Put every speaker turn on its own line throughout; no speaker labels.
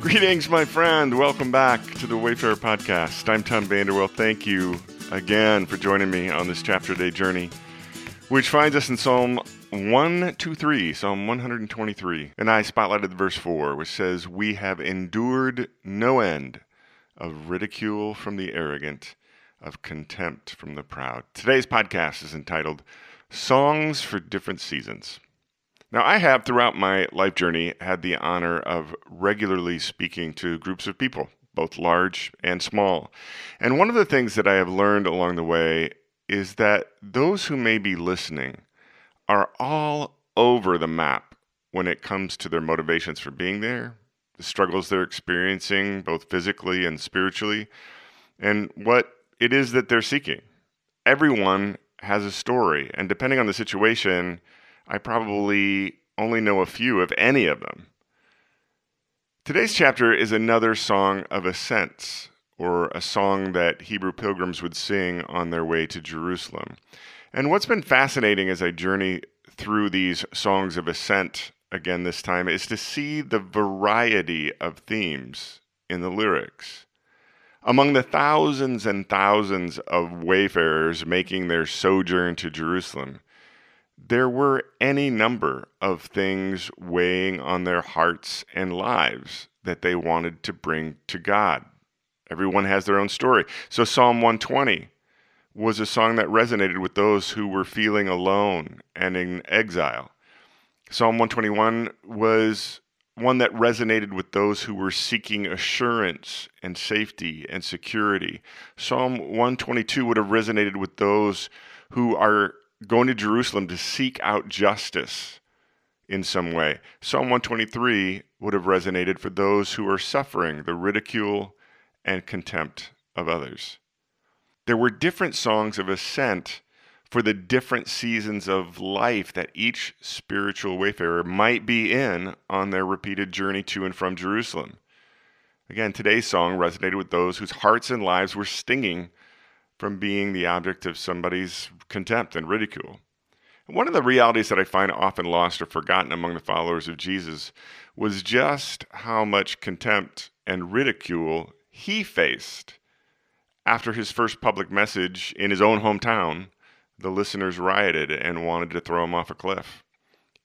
Greetings, my friend. Welcome back to the Wayfarer Podcast. I'm Tom Vanderwell. Thank you again for joining me on this chapter day journey, which finds us in Psalm 123, Psalm 123. And I spotlighted verse 4, which says, We have endured no end of ridicule from the arrogant, of contempt from the proud. Today's podcast is entitled Songs for Different Seasons. Now, I have throughout my life journey had the honor of regularly speaking to groups of people, both large and small. And one of the things that I have learned along the way is that those who may be listening are all over the map when it comes to their motivations for being there, the struggles they're experiencing, both physically and spiritually, and what it is that they're seeking. Everyone has a story, and depending on the situation, I probably only know a few, if any of them. Today's chapter is another song of ascents, or a song that Hebrew pilgrims would sing on their way to Jerusalem. And what's been fascinating as I journey through these songs of ascent again this time is to see the variety of themes in the lyrics. Among the thousands and thousands of wayfarers making their sojourn to Jerusalem, there were any number of things weighing on their hearts and lives that they wanted to bring to God. Everyone has their own story. So, Psalm 120 was a song that resonated with those who were feeling alone and in exile. Psalm 121 was one that resonated with those who were seeking assurance and safety and security. Psalm 122 would have resonated with those who are going to Jerusalem to seek out justice in some way. Psalm 123 would have resonated for those who are suffering the ridicule and contempt of others. There were different songs of ascent for the different seasons of life that each spiritual wayfarer might be in on their repeated journey to and from Jerusalem. Again, today's song resonated with those whose hearts and lives were stinging from being the object of somebody's contempt and ridicule. one of the realities that I find often lost or forgotten among the followers of Jesus was just how much contempt and ridicule he faced after his first public message in his own hometown. The listeners rioted and wanted to throw him off a cliff.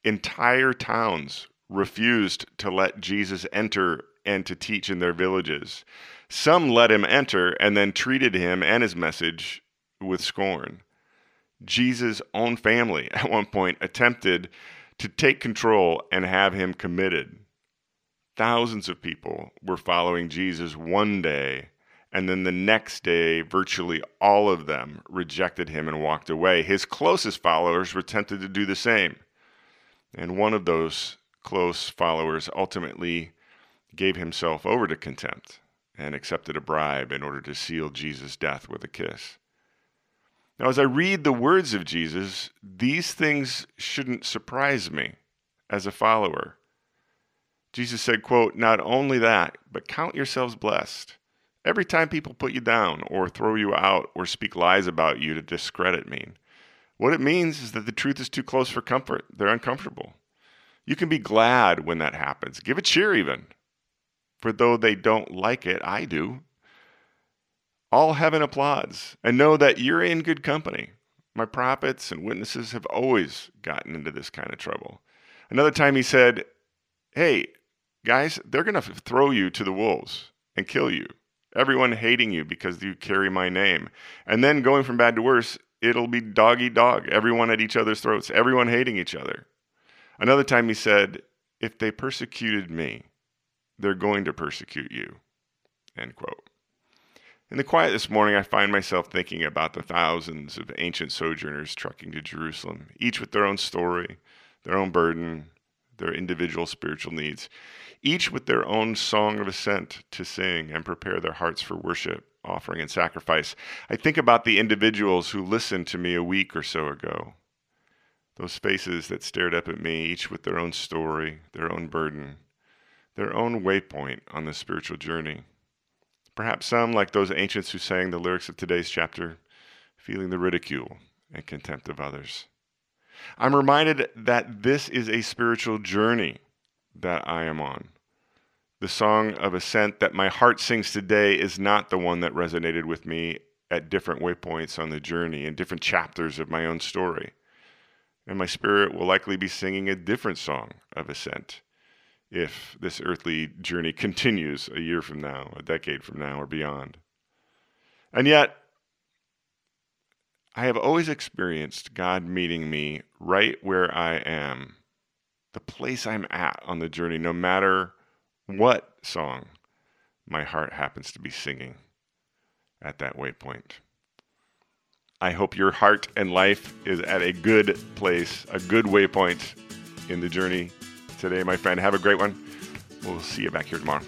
Entire towns refused to let Jesus enter and to teach in their villages. Some let him enter and then treated him and his message with scorn. Jesus' own family at one point attempted to take control and have him committed. Thousands of people were following Jesus one day, and then the next day, virtually all of them rejected him and walked away. His closest followers were tempted to do the same. And one of those close followers ultimately gave himself over to contempt and accepted a bribe in order to seal Jesus' death with a kiss. Now, as I read the words of Jesus, these things shouldn't surprise me as a follower. Jesus said, quote, not only that, but count yourselves blessed. Every time people put you down or throw you out or speak lies about you to discredit me, what it means is that the truth is too close for comfort. They're uncomfortable. You can be glad when that happens. Give a cheer even. For though they don't like it, I do. All heaven applauds and know that you're in good company. My prophets and witnesses have always gotten into this kind of trouble. Another time he said, Hey, guys, they're going to throw you to the wolves and kill you. Everyone hating you because you carry my name. And then going from bad to worse, it'll be dog eat dog, everyone at each other's throats, everyone hating each other. Another time he said, If they persecuted me, they're going to persecute you. End quote. In the quiet this morning, I find myself thinking about the thousands of ancient sojourners trucking to Jerusalem, each with their own story, their own burden, their individual spiritual needs, each with their own song of ascent to sing and prepare their hearts for worship, offering, and sacrifice. I think about the individuals who listened to me a week or so ago, those faces that stared up at me, each with their own story, their own burden, their own waypoint on the spiritual journey. Perhaps some, like those ancients who sang the lyrics of today's chapter, feeling the ridicule and contempt of others. I'm reminded that this is a spiritual journey that I am on. the song of ascent that my heart sings today is not the one that resonated with me at different waypoints on the journey and different chapters of my own story. And my spirit will likely be singing a different song of ascent if this earthly journey continues a year from now, a decade from now, or beyond. And yet, I have always experienced God meeting me right where I am, the place I'm at on the journey, no matter what song my heart happens to be singing at that waypoint. I hope your heart and life is at a good place, a good waypoint in the journey today, my friend. Have a great one. We'll see you back here tomorrow.